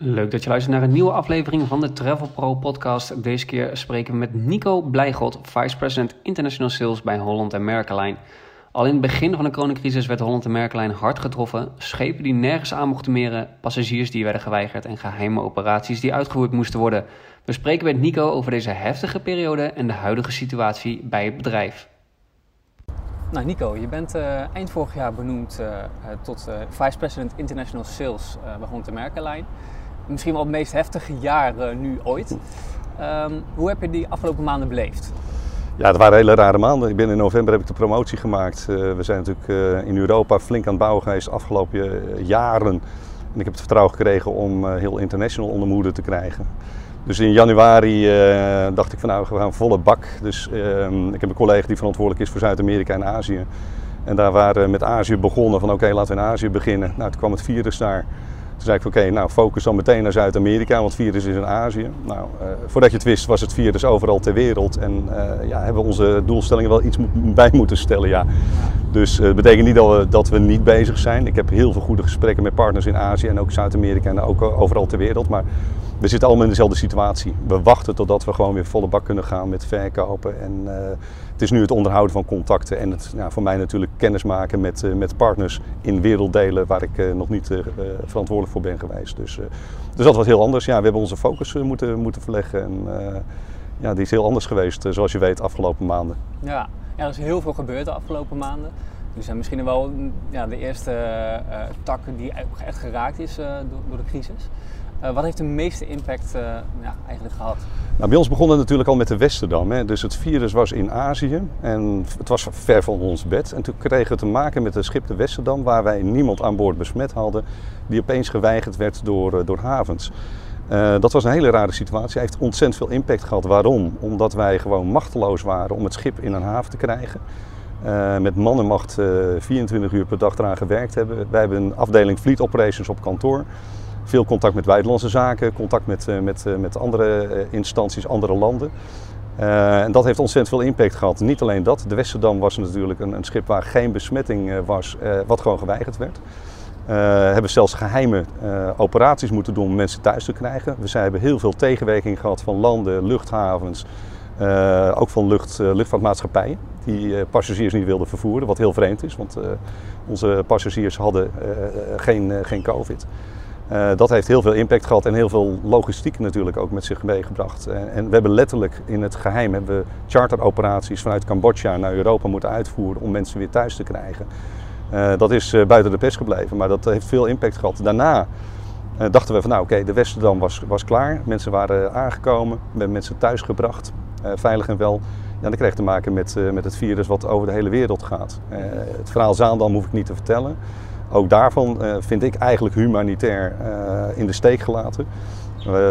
Leuk dat je luistert naar een nieuwe aflevering van de Travel Pro podcast. Deze keer spreken we met Nico Blijgod, Vice President International Sales bij Holland America Al in het begin van de coronacrisis werd Holland America hard getroffen. Schepen die nergens aan mochten meren, passagiers die werden geweigerd en geheime operaties die uitgevoerd moesten worden. We spreken met Nico over deze heftige periode en de huidige situatie bij het bedrijf. Nou Nico, je bent uh, eind vorig jaar benoemd uh, tot Vice President International Sales bij Holland America misschien wel het meest heftige jaar nu ooit. Um, hoe heb je die afgelopen maanden beleefd? Ja, het waren hele rare maanden. Ik ben in november heb ik de promotie gemaakt. Uh, we zijn natuurlijk uh, in Europa flink aan het bouwen geweest de afgelopen jaren. En ik heb het vertrouwen gekregen om heel international onder moeder te krijgen. Dus in januari dacht ik van nou, we gaan volle bak. Dus ehm, ik heb een collega die verantwoordelijk is voor Zuid-Amerika en Azië. En daar waren we met Azië begonnen van oké, laten we in Azië beginnen. Nou, toen kwam het virus daar. Toen zei ik van oké, nou focus dan meteen naar Zuid-Amerika, want virus is in Azië. Nou, uh, voordat je het wist was het virus overal ter wereld. En uh, ja, hebben we onze doelstellingen wel iets bij moeten stellen, ja. Dus uh, het betekent niet dat we, dat we niet bezig zijn. Ik heb heel veel goede gesprekken met partners in Azië en ook Zuid-Amerika en ook overal ter wereld. Maar we zitten allemaal in dezelfde situatie. We wachten totdat we gewoon weer volle bak kunnen gaan met verkopen. En uh, het is nu het onderhouden van contacten en het, voor mij natuurlijk kennismaken met, uh, met partners in werelddelen waar ik uh, nog niet verantwoordelijk voor ben geweest. Dus, dus dat was heel anders. Ja, we hebben onze focus moeten, moeten verleggen. En ja, die is heel anders geweest, zoals je weet, de afgelopen maanden. Ja. er is heel veel gebeurd de afgelopen maanden. Dus zijn misschien wel ja, de eerste tak die echt geraakt is door, door de crisis. Uh, wat heeft de meeste impact uh, ja, eigenlijk gehad? Nou, bij ons begon het natuurlijk al met de Westerdam. Hè. Dus het virus was in Azië en het was ver van ons bed. En toen kregen we te maken met het schip de Westerdam, waar wij niemand aan boord besmet hadden, die opeens geweigerd werd door, uh, door havens. dat was een hele rare situatie. Hij heeft ontzettend veel impact gehad. Waarom? Omdat wij gewoon machteloos waren om het schip in een haven te krijgen. met mannenmacht 24 uur per dag eraan gewerkt hebben. Wij hebben een afdeling Fleet Operations op kantoor veel contact met buitenlandse zaken, contact met, eh, met, eh, met andere eh, instanties, andere landen. En dat heeft ontzettend veel impact gehad. Niet alleen dat, de Westerdam was natuurlijk een, een schip waar geen besmetting was, wat gewoon geweigerd werd. We hebben zelfs geheime operaties moeten doen om mensen thuis te krijgen. We hebben heel veel tegenwerking gehad van landen, luchthavens, ook van lucht, luchtvaartmaatschappijen die passagiers niet wilden vervoeren, wat heel vreemd is, want onze passagiers hadden geen, geen COVID. Uh, dat heeft heel veel impact gehad en heel veel logistiek natuurlijk ook met zich meegebracht. En, en we hebben letterlijk in het geheim hebben we charteroperaties vanuit Cambodja naar Europa moeten uitvoeren om mensen weer thuis te krijgen. Uh, dat is buiten de pers gebleven, maar dat heeft veel impact gehad. Daarna dachten we van nou oké, de Westerdam was, was klaar. Mensen waren aangekomen, we hebben mensen thuis gebracht, veilig en wel. Ja, dat kreeg te maken met, met het virus wat over de hele wereld gaat. het verhaal Zaandam hoef ik niet te vertellen. Ook daarvan uh, vind ik eigenlijk humanitair uh, in de steek gelaten.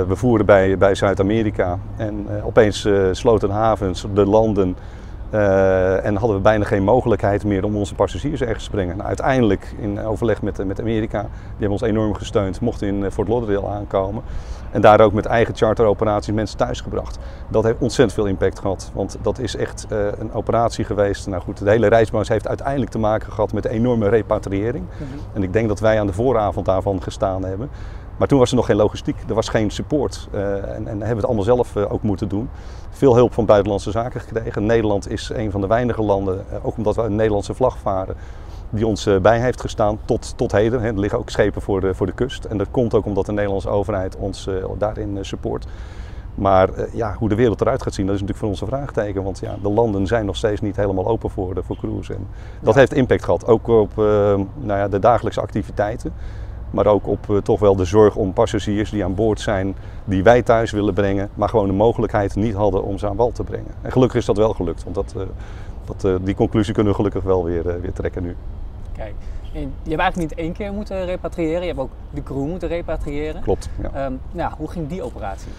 we voeren bij, bij Zuid-Amerika en uh, opeens sloten havens, de landen en hadden we bijna geen mogelijkheid meer om onze passagiers ergens te brengen. Nou, uiteindelijk in overleg met, met Amerika, die hebben ons enorm gesteund, mochten in Fort Lauderdale aankomen. En daar ook met eigen charteroperaties mensen thuisgebracht. Dat heeft ontzettend veel impact gehad. Want dat is echt uh, een operatie geweest. Nou goed, de hele reisbranche heeft uiteindelijk te maken gehad met een enorme repatriëring. Mm -hmm. En ik denk dat wij aan de vooravond daarvan gestaan hebben. Maar toen was er nog geen logistiek, er was geen support. Uh, en, en, hebben we het allemaal zelf uh, ook moeten doen. Veel hulp van buitenlandse zaken gekregen. Nederland is een van de weinige landen, ook omdat we een Nederlandse vlag varen, die ons eh, bij heeft gestaan tot, tot heden. Er liggen ook schepen voor de, voor de kust. En dat komt ook omdat de Nederlandse overheid ons eh, daarin eh, support. Maar ja, hoe de wereld eruit gaat zien, dat is natuurlijk voor ons een vraagteken. Want ja, de landen zijn nog steeds niet helemaal open voor, de, voor cruise. En dat heeft impact gehad. Ook op nou ja, de dagelijkse activiteiten. Maar ook op toch wel de zorg om passagiers die aan boord zijn, die wij thuis willen brengen. Maar gewoon de mogelijkheid niet hadden om ze aan wal te brengen. En gelukkig is dat wel gelukt. Want dat, dat, die conclusie kunnen we gelukkig wel weer, weer trekken nu. Kijk, je hebt eigenlijk niet één keer moeten repatriëren, je hebt ook de crew moeten repatriëren. Klopt. Ja. Um, ja, hoe ging die operatie?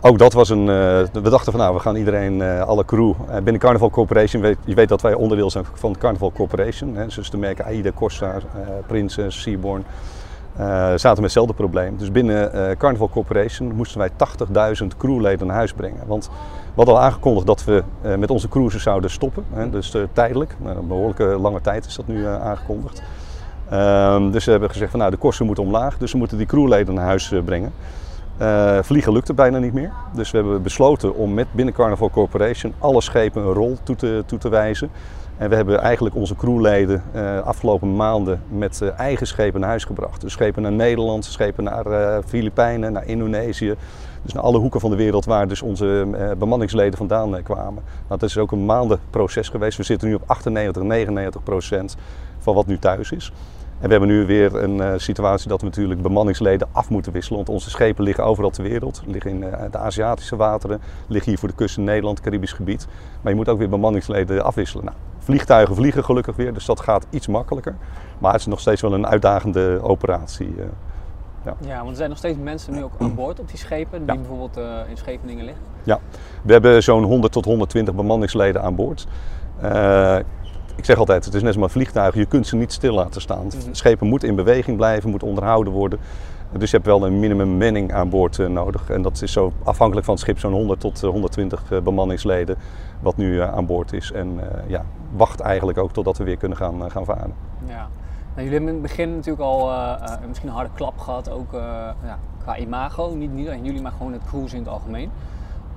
Ook dat was een. Uh, we dachten van nou, we gaan iedereen, uh, alle crew. Uh, binnen Carnival Corporation, weet, je weet dat wij onderdeel zijn van Carnival Corporation. Hè, dus de merken AIDA, Corsa, Princess, Seaborn. Zaten met hetzelfde probleem. Dus binnen Carnival Corporation moesten wij 80.000 crewleden naar huis brengen. Want we hadden al aangekondigd dat we met onze cruises zouden stoppen. Hè, dus tijdelijk. Nou, een behoorlijke lange tijd is dat nu aangekondigd. Ehm, dus we hebben gezegd van nou de kosten moeten omlaag, dus we moeten die crewleden naar huis brengen. vliegen lukte bijna niet meer. Dus we hebben besloten om met binnen Carnival Corporation alle schepen een rol toe te, toe te wijzen. En we hebben eigenlijk onze crewleden uh, afgelopen maanden met uh, eigen schepen naar huis gebracht. Dus schepen naar Nederland, schepen naar uh, Filipijnen, naar Indonesië. Dus naar alle hoeken van de wereld waar dus onze bemanningsleden vandaan kwamen. Nou, dat is ook een maandenproces geweest. We zitten nu op 98, 99 procent van wat nu thuis is. En we hebben nu weer een situatie dat we natuurlijk bemanningsleden af moeten wisselen. Want onze schepen liggen overal ter wereld. Liggen in de Aziatische wateren, liggen hier voor de kust in Nederland, Caribisch gebied. Maar je moet ook weer bemanningsleden afwisselen. Nou, Vliegtuigen vliegen gelukkig weer, dus dat gaat iets makkelijker. Maar het is nog steeds wel een uitdagende operatie. Eh, ja. ja, want er zijn nog steeds mensen nu ook aan boord op die schepen, die bijvoorbeeld in Scheveningen liggen? Ja, we hebben zo'n 100 tot 120 bemanningsleden aan boord. Ik zeg altijd, het is net zoals vliegtuigen, je kunt ze niet stil laten staan. Mm Schepen moeten in beweging blijven, moeten onderhouden worden. Dus je hebt wel een minimum manning aan boord uh, nodig. En dat is zo afhankelijk van het schip zo'n 100 tot 120 bemanningsleden wat nu aan boord is. En ja, wacht eigenlijk ook totdat we weer kunnen gaan, eh, gaan varen. Ja. Nou, jullie hebben in het begin natuurlijk al uh, misschien een harde klap gehad, ook ja, qua imago. Niet, niet alleen jullie, maar gewoon het cruise in het algemeen.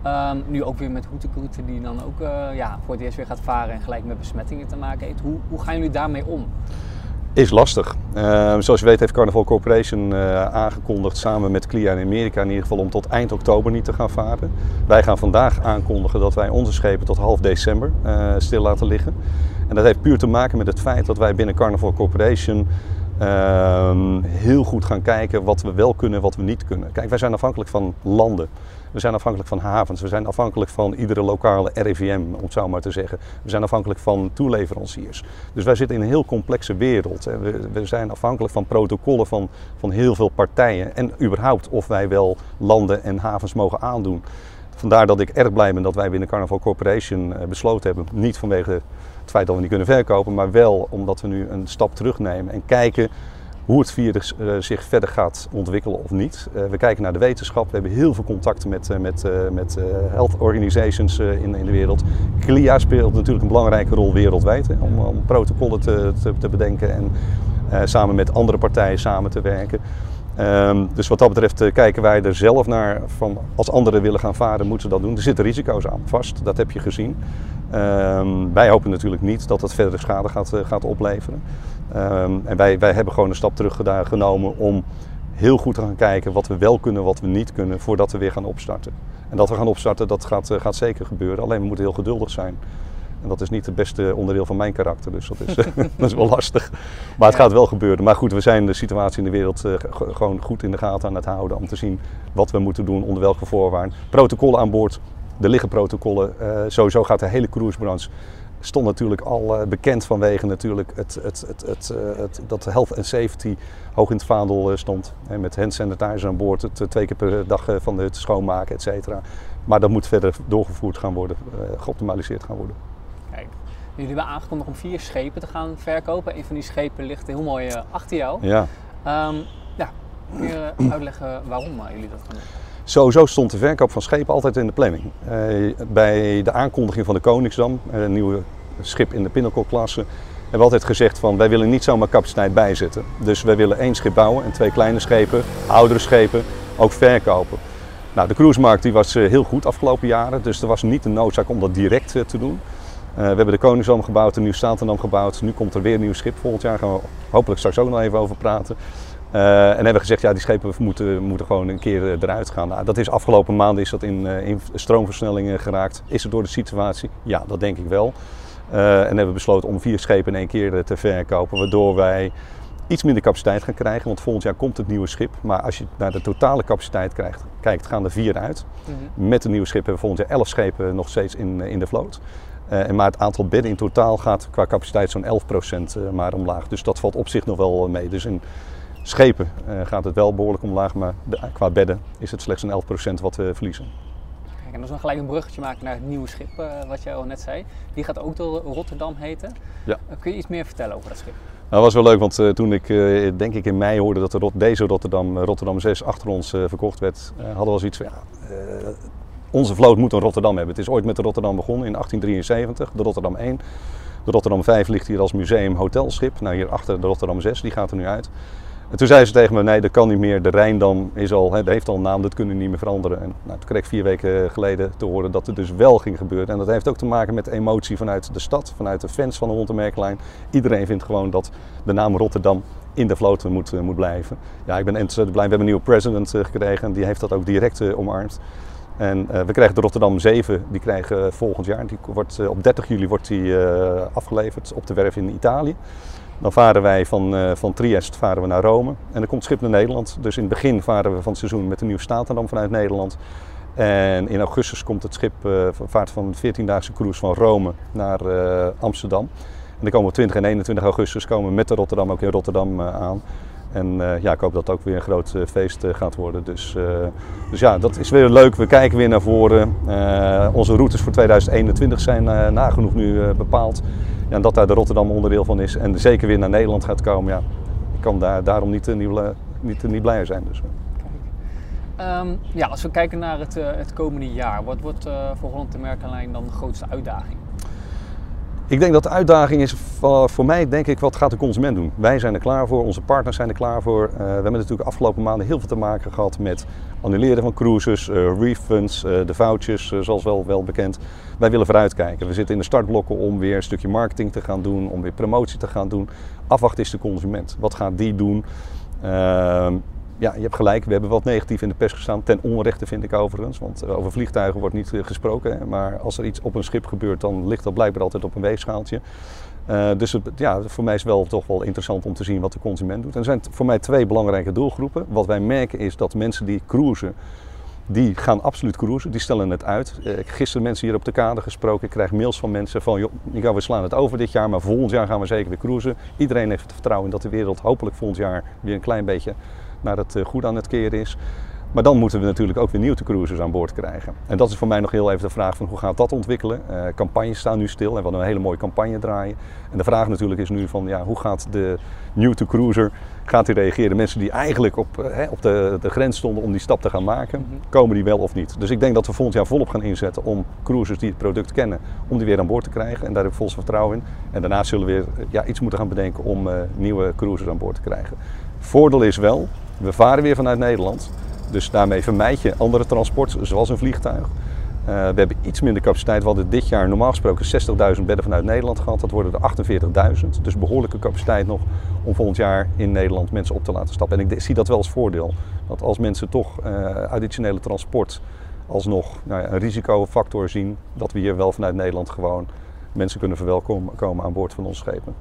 Um, nu ook weer met Hoetekoeten die dan ook ja, voor het eerst weer gaat varen en gelijk met besmettingen te maken heeft. Hoe, hoe gaan jullie daarmee om? Is lastig. Uh, zoals je weet heeft Carnival Corporation uh, aangekondigd samen met CLIA in Amerika in ieder geval om tot eind oktober niet te gaan varen. Wij gaan vandaag aankondigen dat wij onze schepen tot half december uh, stil laten liggen. En dat heeft puur te maken met het feit dat wij binnen Carnival Corporation ehm, heel goed gaan kijken wat we wel kunnen en wat we niet kunnen. Kijk, wij zijn afhankelijk van landen. We zijn afhankelijk van havens. We zijn afhankelijk van iedere lokale RIVM, om het zo maar te zeggen. We zijn afhankelijk van toeleveranciers. Dus wij zitten in een heel complexe wereld. We, we zijn afhankelijk van protocollen van, van heel veel partijen. En überhaupt of wij wel landen en havens mogen aandoen. Vandaar dat ik erg blij ben dat wij binnen Carnival Corporation eh, besloten hebben. Niet vanwege het feit dat we niet kunnen verkopen, maar wel omdat we nu een stap terugnemen en kijken hoe het virus uh, zich verder gaat ontwikkelen of niet. Uh, we kijken naar de wetenschap. We hebben heel veel contacten met, uh, met, met health organizations in, in de wereld. CLIA speelt natuurlijk een belangrijke rol wereldwijd hè, om, om, protocollen te, te, bedenken en samen met andere partijen samen te werken. Um, dus wat dat betreft kijken wij er zelf naar van als anderen willen gaan varen, moeten ze dat doen. Er zitten risico's aan vast, dat heb je gezien. Um, wij hopen natuurlijk niet dat het verdere schade gaat, gaat opleveren. Um, en wij, wij hebben gewoon een stap terug genomen om heel goed te gaan kijken wat we wel kunnen, wat we niet kunnen, voordat we weer gaan opstarten. En dat we gaan opstarten, dat gaat, eh, gaat zeker gebeuren. Alleen we moeten heel geduldig zijn. En dat is niet het beste onderdeel van mijn karakter, dus dat is, dat is wel lastig. Maar het gaat wel gebeuren. Maar goed, we zijn de situatie in de wereld uh, gewoon goed in de gaten aan het houden om te zien wat we moeten doen, onder welke voorwaarden. Protocollen aan boord, er liggen protocollen. Uh, sowieso gaat de hele cruisebranche stond natuurlijk al uh, bekend vanwege natuurlijk het, het, het, het, uh, het, dat health en safety hoog in het vaandel uh, stond. Met hand sanitizer aan boord, het twee keer per dag van de hut schoonmaken, et cetera. Maar dat moet verder doorgevoerd gaan worden, geoptimaliseerd gaan worden. Kijk, jullie hebben aangekondigd om vier schepen te gaan verkopen. Een van die schepen ligt heel mooi achter jou. Ja. Um, ja, kun je uitleggen waarom jullie dat gaan doen? Sowieso stond de verkoop van schepen altijd in de planning. Uh, bij de aankondiging van de Koningsdam, een nieuwe schip in de Pinnacle-klasse, hebben we altijd gezegd van wij willen niet zomaar capaciteit bijzetten. Dus wij willen één schip bouwen en twee kleine schepen, oudere schepen, ook verkopen. Nou, de cruisemarkt die was uh, heel goed afgelopen jaren, dus er was niet de noodzaak om dat direct te doen. we hebben de Koningsdam gebouwd, een nieuw Statendam gebouwd. Nu komt er weer een nieuw schip. Volgend jaar gaan we hopelijk straks ook nog even over praten. Uh, en hebben gezegd, ja, die schepen moeten, moeten gewoon een keer eh, eruit gaan. Nou, dat is afgelopen maanden is dat in, uh, in stroomversnellingen geraakt. Is het door de situatie? Ja, dat denk ik wel. Uh, en hebben we besloten om vier schepen in één keer te verkopen, waardoor wij iets minder capaciteit gaan krijgen. Want volgend jaar komt het nieuwe schip. Maar als je naar de totale capaciteit krijgt, kijkt, gaan er vier uit. Mm -hmm. Met het nieuwe schip hebben we volgend jaar elf schepen nog steeds in, in de vloot. Uh, maar het aantal bedden in totaal gaat qua capaciteit zo'n 11% maar omlaag. Dus dat valt op zich nog wel mee. Dus in schepen uh, gaat het wel behoorlijk omlaag, maar de, qua bedden is het slechts een 11% wat we verliezen. Kijk, en als we gelijk een bruggetje maken naar het nieuwe schip, uh, wat jij al net zei. Die gaat ook door Rotterdam heten. Ja. Uh, kun je iets meer vertellen over dat schip? Nou, dat was wel leuk, want toen ik denk ik in mei hoorde dat de Rot deze Rotterdam, Rotterdam 6 achter ons verkocht werd, hadden we al zoiets van ja, onze vloot moet een Rotterdam hebben. Het is ooit met de Rotterdam begonnen in 1873, de Rotterdam 1. De Rotterdam 5 ligt hier als museum hotelschip. Nou, hier achter de Rotterdam 6, die gaat er nu uit. En toen zei ze tegen me, nee dat kan niet meer, de Rijndam is al, hè, heeft al een naam, dat kunnen we niet meer veranderen. En nou, toen kreeg ik vier weken geleden te horen dat het dus wel ging gebeuren. En dat heeft ook te maken met emotie vanuit de stad, vanuit de fans van de Rontemerklijn. Iedereen vindt gewoon dat de naam Rotterdam in de vloot moet, moet blijven. Ja, ik ben ontzettend blij, we hebben een nieuwe president gekregen en die heeft dat ook direct omarmd. En we krijgen de Rotterdam 7, die krijgen volgend jaar. Die wordt, op 30 juli wordt die afgeleverd op de werf in Italië. Dan varen wij van, van Triest varen we naar Rome. En dan komt het schip naar Nederland. Dus in het begin varen we van het seizoen met de nieuwe Statendam vanuit Nederland. En in augustus komt het schip, vaart van de 14-daagse cruise van Rome naar Amsterdam. En dan komen we 20 en 21 augustus komen we met de Rotterdam ook in Rotterdam aan. En uh, ja, ik hoop dat het ook weer een groot uh, feest uh, gaat worden. Dus, dus ja, dat is weer leuk. We kijken weer naar voren. onze routes voor 2021 zijn nagenoeg nu bepaald. En dat daar de Rotterdam onderdeel van is en zeker weer naar Nederland gaat komen. Ja, ik kan daar, daarom niet, niet, niet, niet blijer zijn. Dus. Um, ja, als we kijken naar het, het komende jaar, wat wordt voor Holland de Merkenlijn dan de grootste uitdaging? Ik denk dat de uitdaging is voor mij, denk ik, wat gaat de consument doen? Wij zijn er klaar voor, onze partners zijn er klaar voor. Uh, we hebben natuurlijk de afgelopen maanden heel veel te maken gehad met annuleren van cruises, uh, refunds, uh, de vouchers, zoals wel, wel bekend. Wij willen vooruitkijken. We zitten in de startblokken om weer een stukje marketing te gaan doen, om weer promotie te gaan doen. Afwachten is de consument. Wat gaat die doen? Ja, je hebt gelijk. We hebben wat negatief in de pers gestaan. Ten onrechte vind ik overigens. Want eh, over vliegtuigen wordt niet eh, gesproken. Maar als er iets op een schip gebeurt, dan ligt dat blijkbaar altijd op een weegschaaltje. Uh, dus het, ja, voor mij is wel toch wel interessant om te zien wat de consument doet. En er zijn voor mij twee belangrijke doelgroepen. Wat wij merken is dat mensen die cruisen, die gaan absoluut cruisen. Die stellen het uit. Uh, gisteren mensen hier op de kade gesproken. Ik krijg mails van mensen van, joh, we slaan het over dit jaar, maar volgend jaar gaan we zeker weer cruisen. Iedereen heeft het vertrouwen dat de wereld hopelijk volgend jaar weer een klein beetje naar het eh, goed aan het keren is. Maar dan moeten we natuurlijk ook weer nieuwe cruisers aan boord krijgen. En dat is voor mij nog heel even de vraag van hoe gaat dat ontwikkelen? Uh, campagnes staan nu stil en we hadden een hele mooie campagne draaien. En de vraag natuurlijk is nu van ja, hoe gaat de new to cruiser gaat die reageren? Mensen die eigenlijk op, uh, op de, de grens stonden om die stap te gaan maken, mhm. komen die wel of niet? Dus ik denk dat we volgend jaar volop gaan inzetten om cruisers die het product kennen, om die weer aan boord te krijgen. En daar heb ik volgens vertrouwen in. En daarna zullen we weer ja, iets moeten gaan bedenken om uh, nieuwe cruisers aan boord te krijgen. Voordeel is wel, we varen weer vanuit Nederland. Dus daarmee vermijd je andere transport, zoals een vliegtuig. Uh, we hebben iets minder capaciteit. We hadden dit jaar normaal gesproken 60.000 bedden vanuit Nederland gehad. Dat worden er 48.000. Dus behoorlijke capaciteit nog om volgend jaar in Nederland mensen op te laten stappen. En ik zie dat wel als voordeel. Dat als mensen toch uh, additionele transport alsnog nou ja, een risicofactor zien, dat we hier wel vanuit Nederland gewoon mensen kunnen verwelkomen aan boord van onze schepen.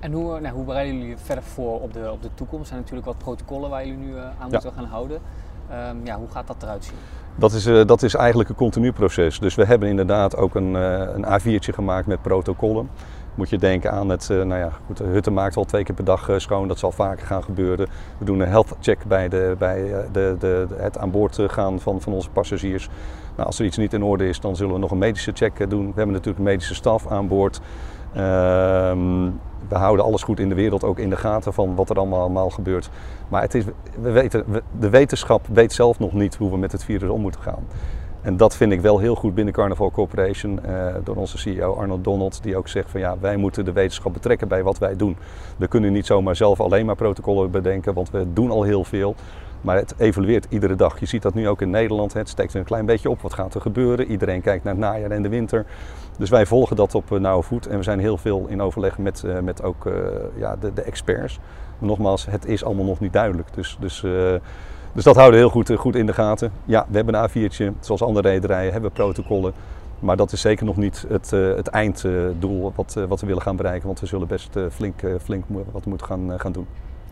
En hoe, nou, hoe bereiden jullie verder voor op de, op de toekomst? Er zijn natuurlijk wat protocollen waar jullie nu uh, aan moeten gaan houden. Um, ja, hoe gaat dat eruit zien? Dat is, uh, dat is eigenlijk een continu proces. Dus we hebben inderdaad ook een, uh, een A4'tje gemaakt met protocollen. Moet je denken aan het, nou ja, goed, de hutten maakt al twee keer per dag schoon, dat zal vaker gaan gebeuren. We doen een health check bij, de, bij de, de, de, het aan boord gaan van, van onze passagiers. Nou, als er iets niet in orde is, dan zullen we nog een medische check doen. We hebben natuurlijk medische staf aan boord. Ehm, we houden alles goed in de wereld ook in de gaten van wat er allemaal, gebeurt. Maar het is, we weten, de wetenschap weet zelf nog niet hoe we met het virus om moeten gaan. En dat vind ik wel heel goed binnen Carnival Corporation, eh, door onze CEO Arnold Donald, die ook zegt van ja, wij moeten de wetenschap betrekken bij wat wij doen. We kunnen niet zomaar zelf alleen maar protocollen bedenken, want we doen al heel veel. Maar het evolueert iedere dag. Je ziet dat nu ook in Nederland. Het steekt een klein beetje op. Wat gaat er gebeuren? Iedereen kijkt naar het najaar en de winter. Dus wij volgen dat op eh, nauwe voet. En we zijn heel veel in overleg met, uh, met ook uh, ja, de, de, experts. Maar nogmaals, het is allemaal nog niet duidelijk. Dus, dus, dus dat houden we heel goed, goed in de gaten. Ja, we hebben een A4'tje. Zoals andere rederijen hebben we protocollen. Maar dat is zeker nog niet het, het einddoel wat, wat we willen gaan bereiken. Want we zullen best flink, flink wat moeten gaan, gaan doen.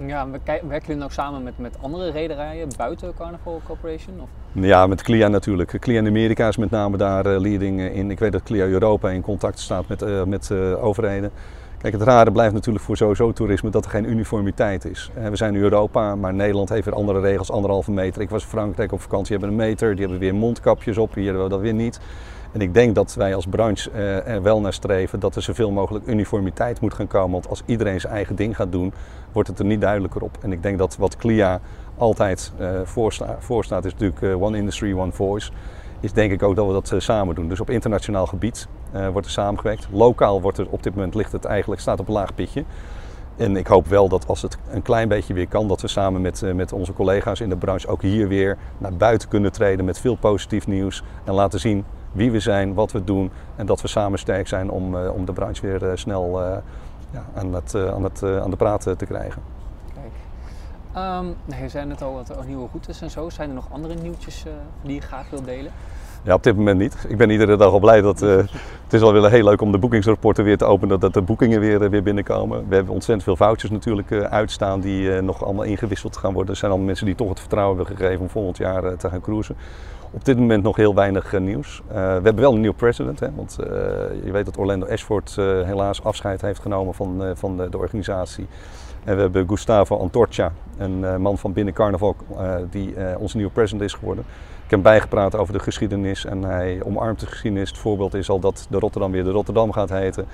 Ja, werken jullie ook samen met, met andere rederijen buiten Carnival Corporation? Of? Ja, met CLIA natuurlijk. CLIA in Amerika is met name daar uh, leading in. Ik weet dat CLIA Europa in contact staat met, uh, met overheden. Kijk, het rare blijft natuurlijk voor sowieso toerisme dat er geen uniformiteit is. We zijn in Europa, maar Nederland heeft weer andere regels, anderhalve meter. Ik was in Frankrijk op vakantie, hebben een meter, die hebben weer mondkapjes op, hier hebben we dat weer niet. En ik denk dat wij als branche uh, er wel naar streven dat er zoveel mogelijk uniformiteit moet gaan komen. Want als iedereen zijn eigen ding gaat doen, wordt het er niet duidelijker op. En ik denk dat wat CLIA altijd voorsta voorstaat, is natuurlijk uh, One Industry, One Voice. Is denk ik ook dat we dat samen doen. Dus op internationaal gebied wordt er samengewerkt. Lokaal wordt er op dit moment ligt het eigenlijk, staat op een laag pitje. En ik hoop wel dat als het een klein beetje weer kan, dat we samen met, met onze collega's in de branche ook hier weer naar buiten kunnen treden met veel positief nieuws. En laten zien wie we zijn, wat we doen. En dat we samen sterk zijn om, om de branche weer snel ja, aan, het, aan, het, aan de praat te krijgen. Um, nou, je zei net al wat er nieuwe routes en zo. Zijn er nog andere nieuwtjes uh, die je graag wilt delen? Ja, op dit moment niet. Ik ben iedere dag al blij dat. Uh, het is wel weer heel leuk om de boekingsrapporten weer te openen, dat, dat de boekingen weer, uh, weer binnenkomen. We hebben ontzettend veel foutjes natuurlijk uitstaan die nog allemaal ingewisseld gaan worden. Er zijn allemaal mensen die toch het vertrouwen hebben gegeven om volgend jaar te gaan cruisen. Op dit moment nog heel weinig nieuws. we hebben wel een nieuw president, hè, want je weet dat Orlando Ashford helaas afscheid heeft genomen van, van de, de organisatie. En we hebben Gustavo Antorcha, een man van binnen Carnaval, die onze nieuwe president is geworden. Ik heb bijgepraat over de geschiedenis en hij omarmt de geschiedenis. Het voorbeeld is al dat de Rotterdam weer de Rotterdam gaat heten.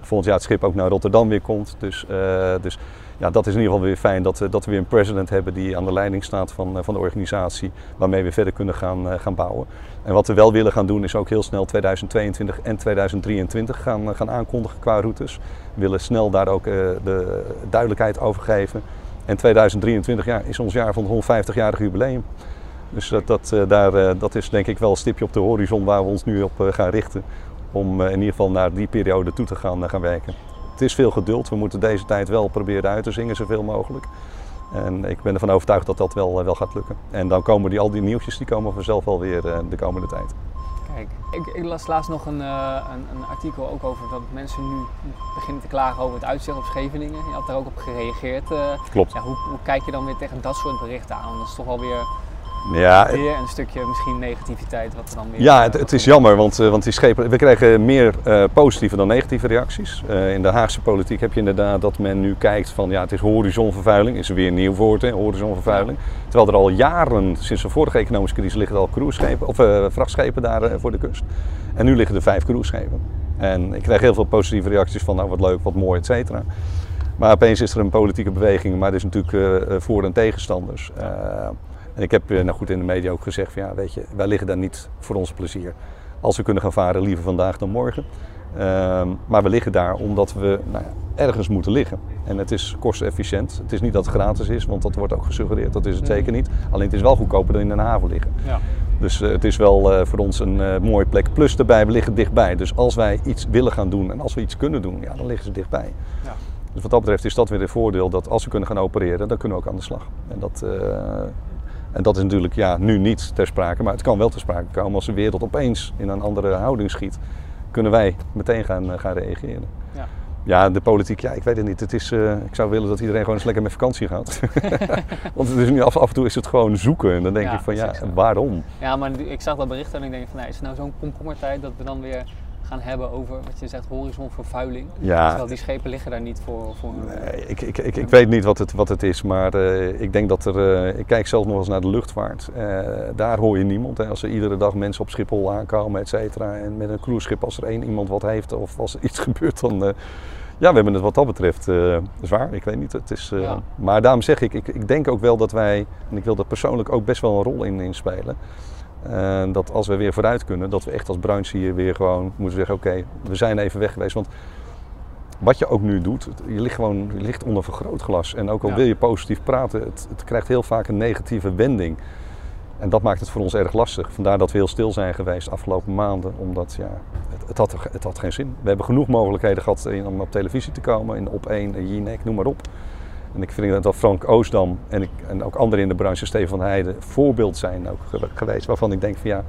Volgend jaar het schip ook naar Rotterdam weer komt. Dus, dus ja, dat is in ieder geval weer fijn dat, dat we weer een president hebben die aan de leiding staat van, van de organisatie. Waarmee we verder kunnen gaan, gaan bouwen. En wat we wel willen gaan doen is ook heel snel 2022 en 2023 gaan, gaan aankondigen qua routes. We willen snel daar ook de duidelijkheid over geven. En 2023 ja, is ons jaar van het 150-jarig jubileum. Dus dat, dat, eh, daar, eh, dat is denk ik wel een stipje op de horizon waar we ons nu op eh, gaan richten. Om in ieder geval naar die periode toe te gaan, gaan werken. Het is veel geduld. We moeten deze tijd wel proberen uit te zingen zoveel mogelijk. En ik ben ervan overtuigd dat dat wel, wel gaat lukken. En dan komen die, al die nieuwtjes die komen vanzelf wel weer de komende tijd. Kijk, ik, ik, las laatst nog een, uh, een, een, artikel ook over dat mensen nu beginnen te klagen over het uitzicht op Scheveningen. Je had daar ook op gereageerd. Uh, Klopt. Ja, hoe, hoe, kijk je dan weer tegen dat soort berichten aan? Dat is toch alweer ja, weer een stukje misschien negativiteit wat er dan weer... Ja, het, het is jammer, want, uh, want die schepen, we krijgen meer uh, positieve dan negatieve reacties. Uh, in de Haagse politiek heb je inderdaad dat men nu kijkt van ja, het is horizonvervuiling, is er weer een nieuw woord, hè, horizonvervuiling. Terwijl er al jaren, sinds de vorige economische crisis, liggen al cruiseschepen, of vrachtschepen daar voor de kust. En nu liggen er vijf cruiseschepen. En ik krijg heel veel positieve reacties van nou wat leuk, wat mooi, et cetera. Maar opeens is er een politieke beweging, maar er is natuurlijk voor- en tegenstanders. En ik heb nou goed in de media ook gezegd van ja, weet je, wij liggen daar niet voor ons plezier. Als we kunnen gaan varen, liever vandaag dan morgen. Uh, maar we liggen daar omdat we nou ja, ergens moeten liggen. En het is kostenefficiënt. Het is niet dat het gratis is, want dat wordt ook gesuggereerd. Dat is het zeker niet. Alleen het is wel goedkoper dan in een haven liggen. Ja. Dus uh, het is wel uh, voor ons een uh, mooie plek. Plus erbij, we liggen dichtbij. Dus als wij iets willen gaan doen en als we iets kunnen doen, ja, dan liggen ze dichtbij. Ja. Dus wat dat betreft is dat weer het voordeel dat als we kunnen gaan opereren, dan kunnen we ook aan de slag. En dat, en dat is natuurlijk ja, nu niet ter sprake, maar het kan wel ter sprake komen als de wereld opeens in een andere houding schiet. Kunnen wij meteen gaan, eh, gaan reageren. Ja. ja, de politiek, ja, ik weet het niet. Het is, uh, ik zou willen dat iedereen gewoon eens lekker met vakantie gaat. Want het is nu af, af en toe is het gewoon zoeken. En dan denk ja, ik van ja, waarom? Ja, maar ik zag dat bericht en ik denk van is het nou zo'n komkommertijd dat we dan weer gaan hebben over wat je zegt horizonvervuiling. Ja. Terwijl die schepen liggen daar niet voor. voor nee, ik, ik, ik, ik weet niet wat het, wat het is, maar uh, ik denk dat er. Uh, ik kijk zelf nog eens naar de luchtvaart. Uh, daar hoor je niemand. Hè. Als er iedere dag mensen op Schiphol aankomen, et cetera. En met een cruiseschip, als er één iemand wat heeft of als er iets gebeurt, dan. ja, we hebben het wat dat betreft zwaar. Ik weet niet. Het is, ja. Maar daarom zeg ik, ik, ik denk ook wel dat wij, en ik wil dat persoonlijk ook best wel een rol in, in spelen. Uh, dat als we weer vooruit kunnen, dat we echt als branche hier weer gewoon moeten zeggen: oké, we zijn even weg geweest. Want wat je ook nu doet, je ligt gewoon je ligt onder vergrootglas. En ook al wil je positief praten, het, het, krijgt heel vaak een negatieve wending. En dat maakt het voor ons erg lastig. Vandaar dat we heel stil zijn geweest de afgelopen maanden. Omdat ja, het, het, had, het had geen zin. We hebben genoeg mogelijkheden gehad om op televisie te komen, in op 1, Jinek, noem maar op. En ik vind dat Frank Oostdam en, ik, en ook anderen in de branche, Steven van Heijden, voorbeeld zijn ook geweest. Waarvan ik denk van ja,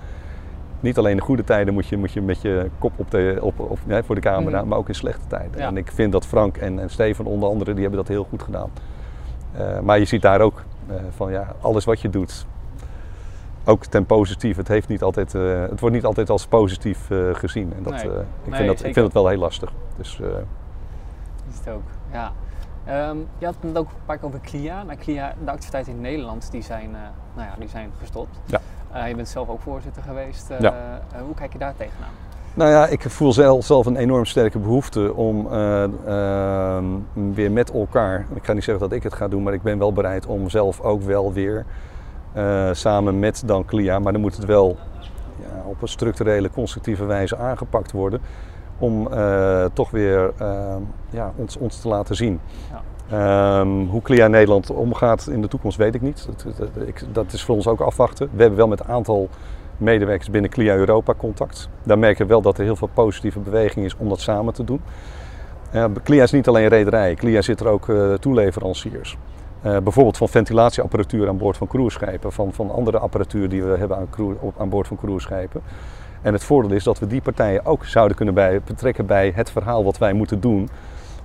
niet alleen in goede tijden moet je, moet je met je kop op de, op, op, nee, voor de camera, mm. maar ook in slechte tijden. En ik vind dat Frank en, en Steven onder andere, die hebben dat heel goed gedaan. Uh, maar je ziet daar ook uh, van ja, alles wat je doet, ook ten positief, het, heeft niet altijd, uh, het wordt niet altijd als positief gezien. En dat, nee. ik, nee, vind dat, ik vind het wel heel lastig. Dus, is het ook, ja. Um, je had het ook een paar keer over CLIA. Nou, CLIA, de activiteiten in Nederland die zijn, uh, nou ja, die zijn gestopt. Ja. Uh, je bent zelf ook voorzitter geweest. Uh, ja. hoe kijk je daar tegenaan? Nou ja, ik voel zelf, zelf een enorm sterke behoefte om ehm, weer met elkaar, ik ga niet zeggen dat ik het ga doen, maar ik ben wel bereid om zelf ook wel weer samen met dan CLIA, maar dan moet het wel ja, op een structurele, constructieve wijze aangepakt worden om eh, toch weer uh, ja, ons, ons te laten zien. Ja. Um, hoe CLIA Nederland omgaat in de toekomst weet ik niet. Dat, dat, ik, dat, is voor ons ook afwachten. We hebben wel met een aantal medewerkers binnen CLIA Europa contact. Daar merken we wel dat er heel veel positieve beweging is om dat samen te doen. Uh, CLIA is niet alleen rederij, CLIA zit er ook uh, toeleveranciers. Uh, bijvoorbeeld van ventilatieapparatuur aan boord van cruiseschepen, van, van andere apparatuur die we hebben aan, op, aan boord van cruiseschepen. En het voordeel is dat we die partijen ook zouden kunnen bij, betrekken bij het verhaal wat wij moeten doen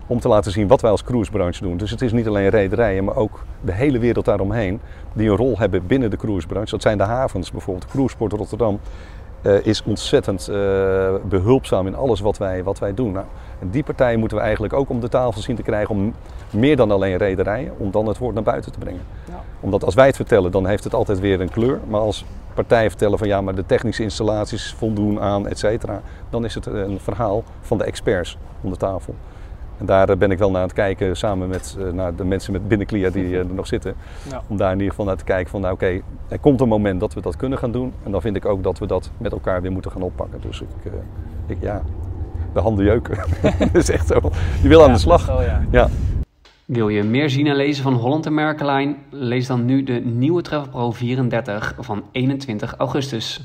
om te laten zien wat wij als cruisebranche doen. Dus het is niet alleen rederijen, maar ook de hele wereld daaromheen die een rol hebben binnen de cruisebranche. Dat zijn de havens bijvoorbeeld. De Cruiseport Rotterdam uh, is ontzettend uh, behulpzaam in alles wat wij, wat wij doen. Nou, en die partijen moeten we eigenlijk ook om de tafel zien te krijgen om meer dan alleen rederijen, om dan het woord naar buiten te brengen. Ja. Omdat als wij het vertellen, dan heeft het altijd weer een kleur. Maar als partijen vertellen van ja, maar de technische installaties voldoen aan, et cetera, dan is het een verhaal van de experts om de tafel. En daar ben ik wel naar aan het kijken samen met uh, naar de mensen met binnenklia die uh, er nog zitten. Ja. Om daar in ieder geval naar te kijken van nou oké, er komt een moment dat we dat kunnen gaan doen. En dan vind ik ook dat we dat met elkaar weer moeten gaan oppakken. Dus ik, ik ja, de handen jeuken. dat is echt zo. Je wil aan de slag. Wel, ja. ja. Wil je meer zien en lezen van Holland en Merkelijn? Lees dan nu de nieuwe Travel Pro 34 van 21 augustus.